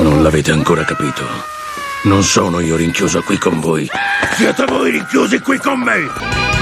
Non l'avete ancora capito. Non sono io rinchiuso qui con voi. Siete voi rinchiusi qui con me!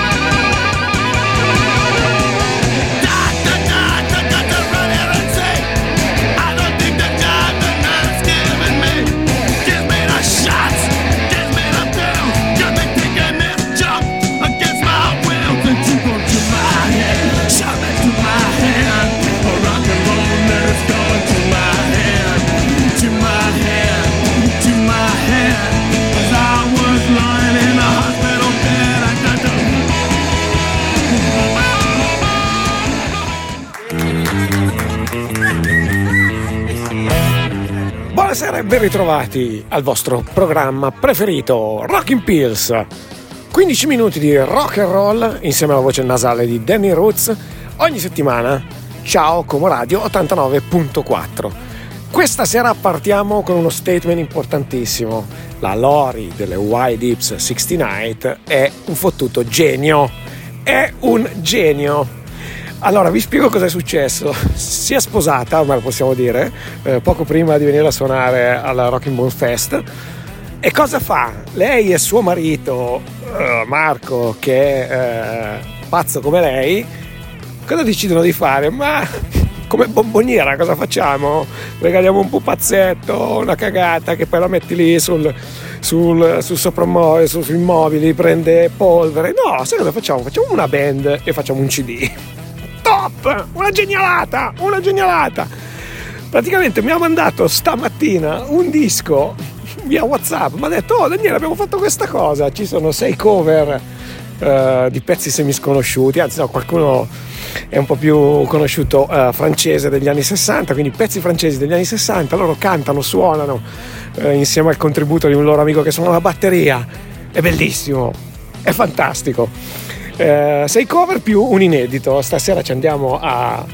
Ben ritrovati al vostro programma preferito, Rockin' Pills. 15 minuti di rock and roll insieme alla voce nasale di Danny Roots ogni settimana. Ciao Como Radio 89.4. Questa sera partiamo con uno statement importantissimo. La Lori delle Wide Hips 69 è un fottuto genio. È un genio allora, vi spiego cosa è successo. Si è sposata, ma lo possiamo dire, eh, poco prima di venire a suonare alla Rocking Ball Fest. E cosa fa? Lei e suo marito, eh, Marco, che è eh, pazzo come lei, cosa decidono di fare? Ma come bomboniera cosa facciamo? Regaliamo un pupazzetto, una cagata che poi la metti lì sul, sul, sul soprammobile, su, sui mobili, prende polvere. No, sai cosa facciamo? Facciamo una band e facciamo un CD top! Una genialata! Una genialata! Praticamente mi ha mandato stamattina un disco via WhatsApp. Mi ha detto: Oh Daniele, abbiamo fatto questa cosa. Ci sono sei cover uh, di pezzi semisconosciuti. Anzi, no, qualcuno è un po' più conosciuto uh, francese degli anni 60, quindi pezzi francesi degli anni 60. Loro cantano, suonano uh, insieme al contributo di un loro amico che suona la batteria. È bellissimo, è fantastico. Eh, sei cover più un inedito. Stasera ci andiamo a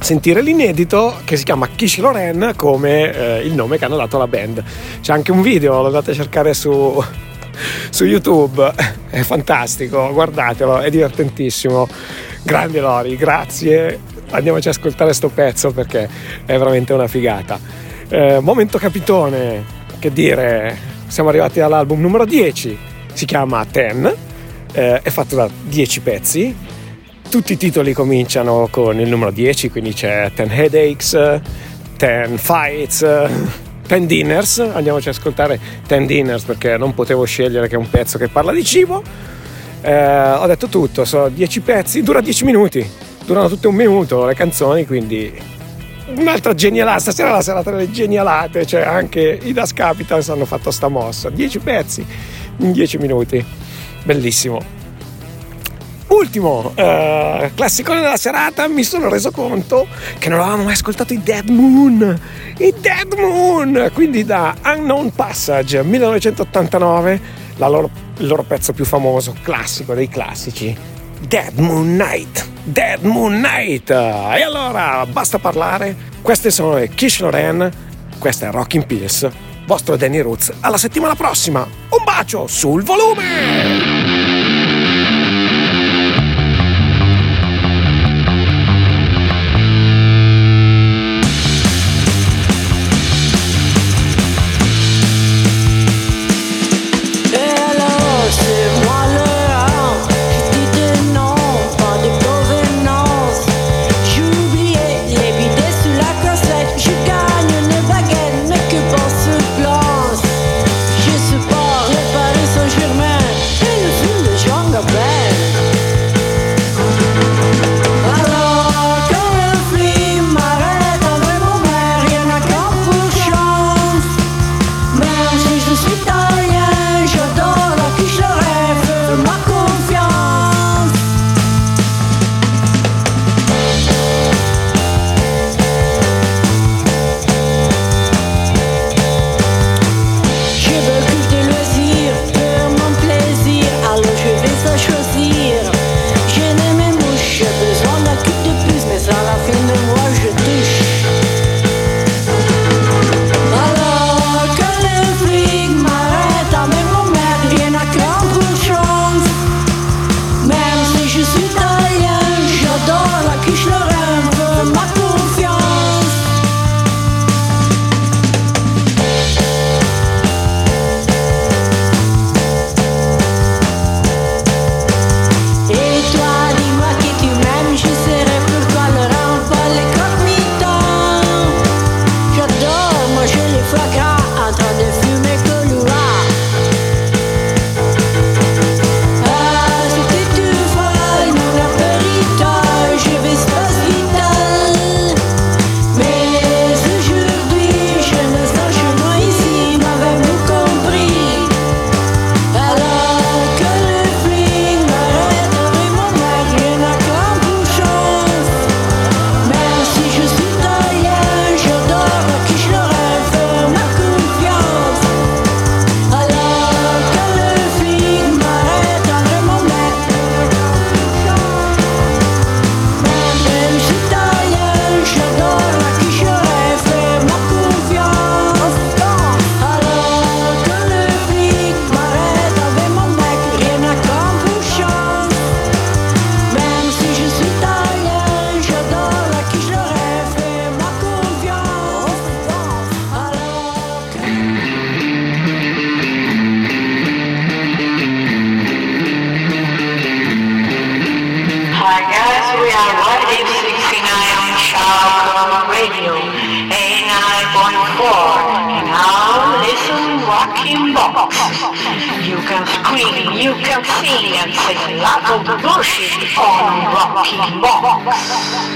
sentire l'inedito che si chiama Kish Loren come eh, il nome che hanno dato alla band. C'è anche un video, lo andate a cercare su, su YouTube, è fantastico, guardatelo, è divertentissimo. Grande Lori, grazie. Andiamoci ad ascoltare questo pezzo perché è veramente una figata. Eh, momento capitone, che dire, siamo arrivati all'album numero 10, si chiama Ten eh, è fatto da 10 pezzi. Tutti i titoli cominciano con il numero 10, quindi c'è 10 Headaches, 10 Fights, 10 Dinners. Andiamoci ad ascoltare 10 Dinners perché non potevo scegliere che è un pezzo che parla di cibo. Eh, ho detto tutto, sono 10 pezzi, dura 10 minuti, durano tutte un minuto le canzoni, quindi un'altra genialata, stasera la serata delle genialate, cioè anche i Das Capitals hanno fatto sta mossa, 10 pezzi in 10 minuti bellissimo. Ultimo eh, classicone della serata, mi sono reso conto che non avevamo mai ascoltato i Dead Moon. I Dead Moon! Quindi da Unknown Passage 1989, loro, il loro pezzo più famoso, classico dei classici. Dead Moon Night! Dead Moon Night! E allora, basta parlare. Queste sono le Kish Loren, questa è Rockin' Pills vostro Danny Roots. Alla settimana prossima, un bacio sul volume! Screaming, you can sing and say a lot of bullshit on Rocky Box.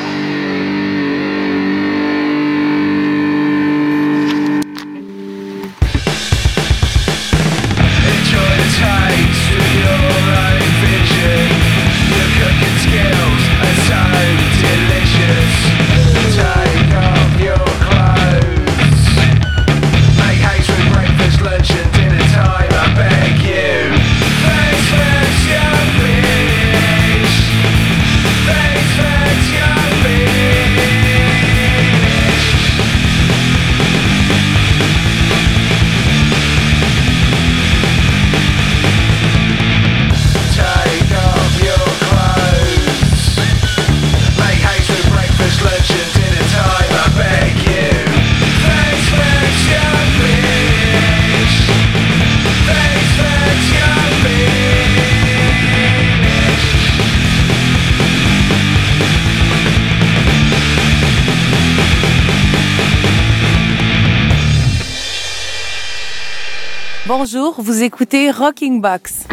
bonjour, vous écoutez Rocking Box.